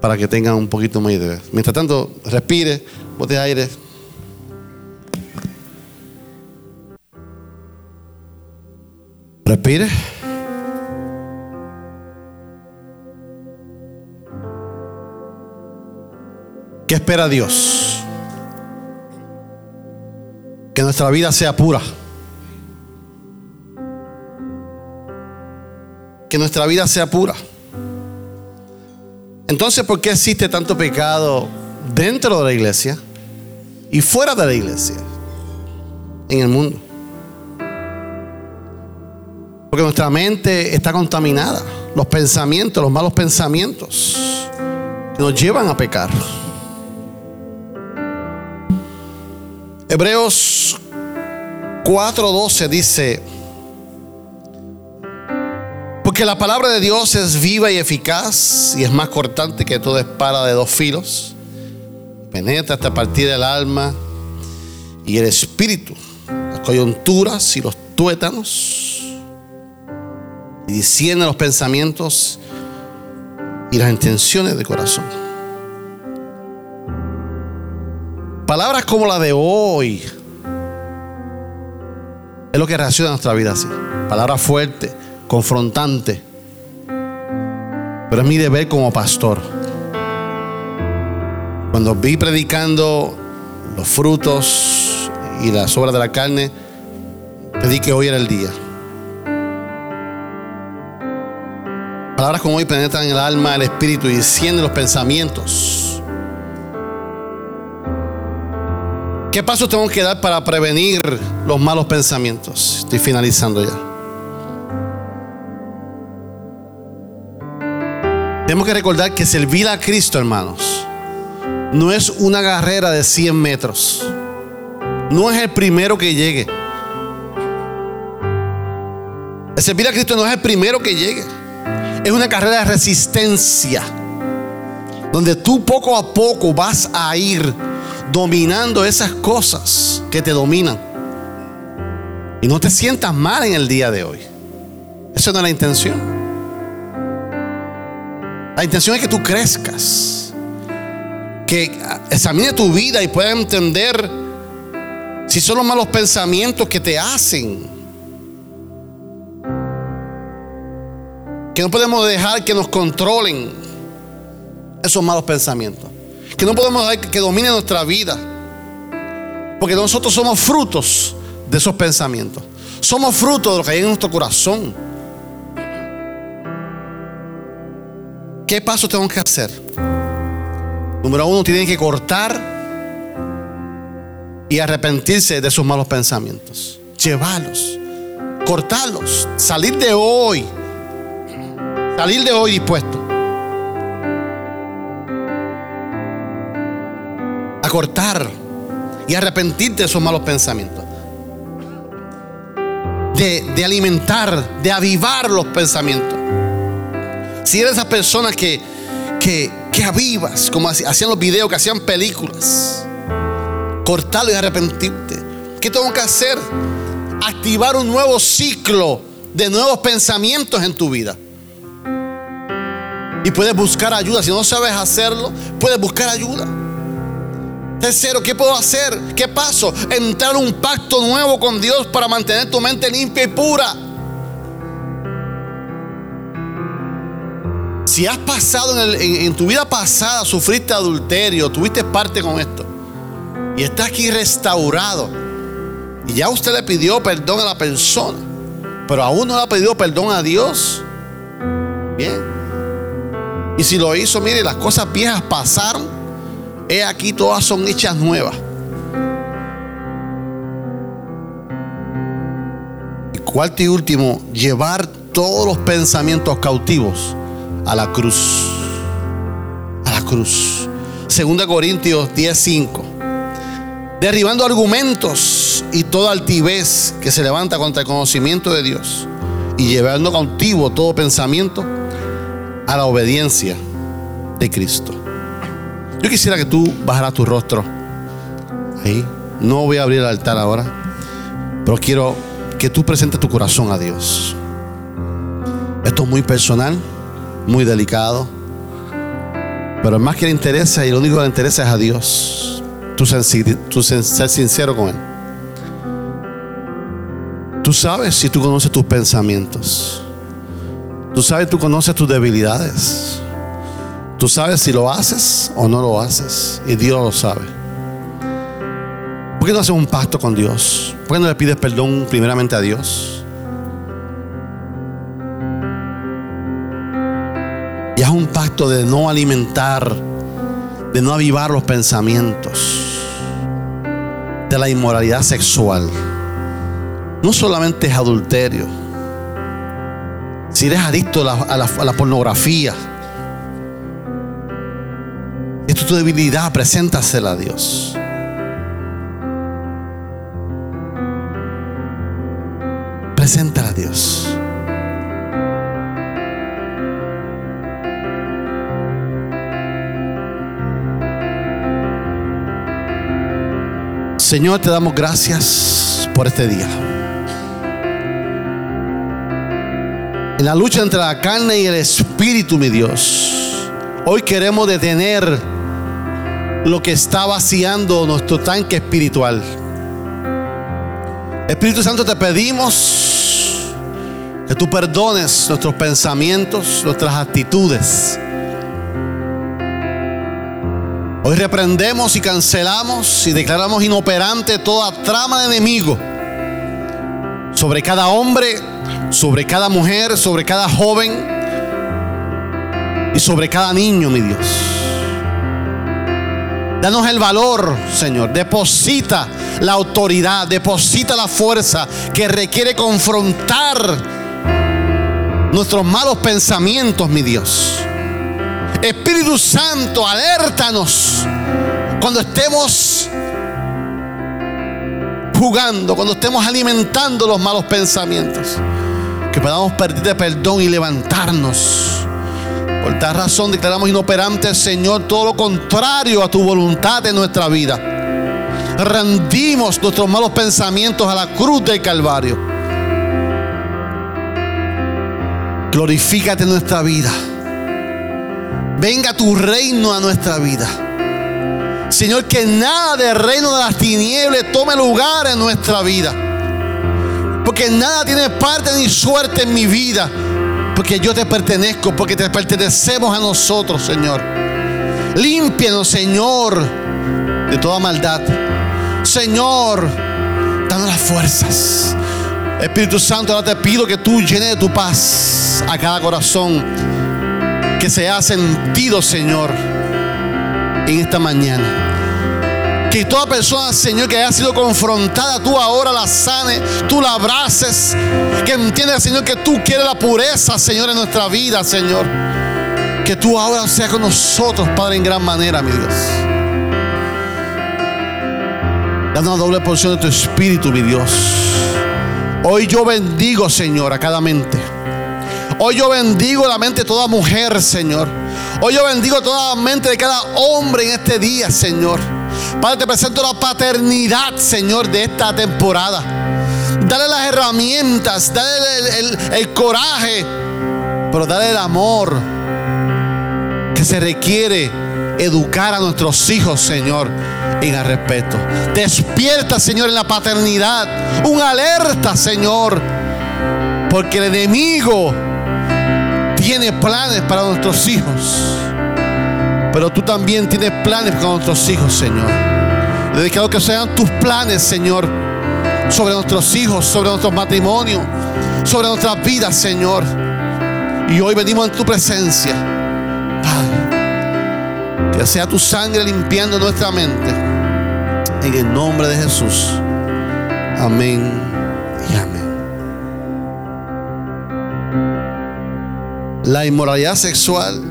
Speaker 2: para que tengan un poquito más idea. Mientras tanto, respire, bote aire. Respire. ¿Qué espera Dios? Que nuestra vida sea pura. Que nuestra vida sea pura. Entonces, ¿por qué existe tanto pecado dentro de la iglesia y fuera de la iglesia? En el mundo. Porque nuestra mente está contaminada. Los pensamientos, los malos pensamientos, que nos llevan a pecar. Hebreos 4:12 dice, porque la palabra de Dios es viva y eficaz y es más cortante que toda espada de dos filos, penetra hasta partir del alma y el espíritu, las coyunturas y los tuétanos, y discierne los pensamientos y las intenciones del corazón. Palabras como la de hoy es lo que reacciona a nuestra vida así. Palabras fuertes, confrontantes. Pero es mi deber como pastor. Cuando vi predicando los frutos y las obras de la carne, pedí que hoy era el día. Palabras como hoy penetran en el alma, el espíritu y descienden los pensamientos. ¿Qué pasos tengo que dar para prevenir los malos pensamientos? Estoy finalizando ya. Tenemos que recordar que servir a Cristo, hermanos, no es una carrera de 100 metros. No es el primero que llegue. Servir a Cristo no es el primero que llegue. Es una carrera de resistencia. Donde tú poco a poco vas a ir dominando esas cosas que te dominan. Y no te sientas mal en el día de hoy. Esa no es la intención. La intención es que tú crezcas. Que examine tu vida y puedas entender si son los malos pensamientos que te hacen. Que no podemos dejar que nos controlen esos malos pensamientos. Que no podemos dejar que dominen nuestra vida. Porque nosotros somos frutos de esos pensamientos. Somos frutos de lo que hay en nuestro corazón. ¿Qué pasos tenemos que hacer? Número uno, tienen que cortar y arrepentirse de sus malos pensamientos. Llevarlos, cortarlos, salir de hoy. Salir de hoy dispuesto. A cortar y arrepentirte de esos malos pensamientos. De alimentar, de avivar los pensamientos. Si eres esa persona que, que, que avivas, como hacían los videos, que hacían películas, cortarlo y arrepentirte. ¿Qué tengo que hacer? Activar un nuevo ciclo de nuevos pensamientos en tu vida. Y puedes buscar ayuda. Si no sabes hacerlo, puedes buscar ayuda. Tercero, ¿qué puedo hacer? ¿Qué paso? Entrar en un pacto nuevo con Dios para mantener tu mente limpia y pura. Si has pasado en, tu vida pasada, sufriste adulterio, tuviste parte con esto, y estás aquí restaurado, Y ya usted le pidió perdón a la persona, pero aún no le ha pedido perdón a Dios. Bien. Y si lo hizo, mire, las cosas viejas pasaron. He aquí todas son hechas nuevas. Cuarto y último, llevar todos los pensamientos cautivos a la cruz. A la cruz. Segunda Corintios 10:5. Derribando argumentos y toda altivez que se levanta contra el conocimiento de Dios y llevando cautivo todo pensamiento a la obediencia de Cristo. Yo quisiera que tú bajaras tu rostro ahí. No voy a abrir el altar ahora, pero quiero que tú presentes tu corazón a Dios. Esto es muy personal, muy delicado, pero más que le interesa y lo único que le interesa es a Dios. Tú, tú ser sincero con Él. Tú sabes si tú conoces tus pensamientos. Tú sabes, tú conoces tus debilidades. Tú sabes si lo haces o no lo haces. Y Dios lo sabe. ¿Por qué no haces un pacto con Dios? ¿Por qué no le pides perdón primeramente a Dios? Y haz un pacto de no alimentar, de no avivar los pensamientos de la inmoralidad sexual. No solamente es adulterio si eres adicto a la, pornografía, esto es tu debilidad, preséntasela a Dios. Preséntala a Dios. Señor, te damos gracias por este día. En la lucha entre la carne y el espíritu, mi Dios. Hoy queremos detener lo que está vaciando nuestro tanque espiritual. Espíritu Santo, te pedimos que tú perdones nuestros pensamientos, nuestras actitudes. Hoy reprendemos y cancelamos y declaramos inoperante toda trama de enemigo sobre cada hombre sobre cada mujer, sobre cada joven y sobre cada niño, mi Dios. Danos el valor, Señor. Deposita la autoridad, deposita la fuerza que requiere confrontar nuestros malos pensamientos, mi Dios. Espíritu Santo, alértanos cuando estemos jugando, cuando estemos alimentando los malos pensamientos que podamos pedirte perdón y levantarnos. Por tal razón declaramos inoperante, Señor, todo lo contrario a tu voluntad en nuestra vida. Rendimos nuestros malos pensamientos a la cruz del Calvario. Glorifícate en nuestra vida. Venga tu reino a nuestra vida. Señor, que nada del reino de las tinieblas tome lugar en nuestra vida. Porque nada tiene parte ni suerte en mi vida. Porque yo te pertenezco, porque te pertenecemos a nosotros, Señor. Límpianos, Señor, de toda maldad. Señor, danos las fuerzas. Espíritu Santo, ahora te pido que tú llenes de tu paz a cada corazón que se ha sentido, Señor, en esta mañana. Que toda persona, Señor, que haya sido confrontada, tú ahora la sanes, tú la abraces. Que entienda, Señor, que tú quieres la pureza, Señor, en nuestra vida, Señor. Que tú ahora seas con nosotros, Padre, en gran manera, mi Dios. Dando una doble porción de tu espíritu, mi Dios. Hoy yo bendigo, Señor, a cada mente. Hoy yo bendigo la mente de toda mujer, Señor. Hoy yo bendigo toda la mente de cada hombre en este día, Señor. Padre, te presento la paternidad, Señor, de esta temporada. Dale las herramientas, dale el, coraje, pero dale el amor que se requiere educar a nuestros hijos, Señor, en el respeto. Despierta, Señor, en la paternidad. Un alerta, Señor, porque el enemigo tiene planes para nuestros hijos. Pero tú también tienes planes con nuestros hijos, Señor. Le declaro que sean tus planes, Señor, sobre nuestros hijos, sobre nuestros matrimonios, sobre nuestras vidas, Señor. Y hoy venimos en tu presencia, Padre. Que sea tu sangre limpiando nuestra mente. En el nombre de Jesús. Amén y amén. La inmoralidad sexual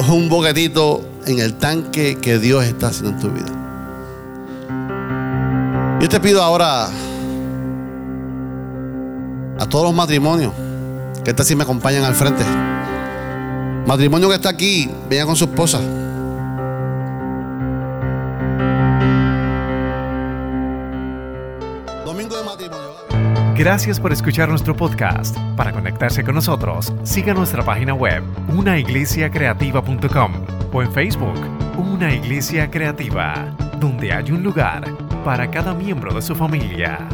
Speaker 2: es un boquetito en el tanque que Dios está haciendo en tu vida. Yo te pido ahora a todos los matrimonios que esta sí me acompañan al frente. Matrimonio que está aquí, venga con su esposa.
Speaker 1: Gracias por escuchar nuestro podcast. Para conectarse con nosotros, siga nuestra página web, unaiglesiacreativa.com o en Facebook, Una Iglesia Creativa, donde hay un lugar para cada miembro de su familia.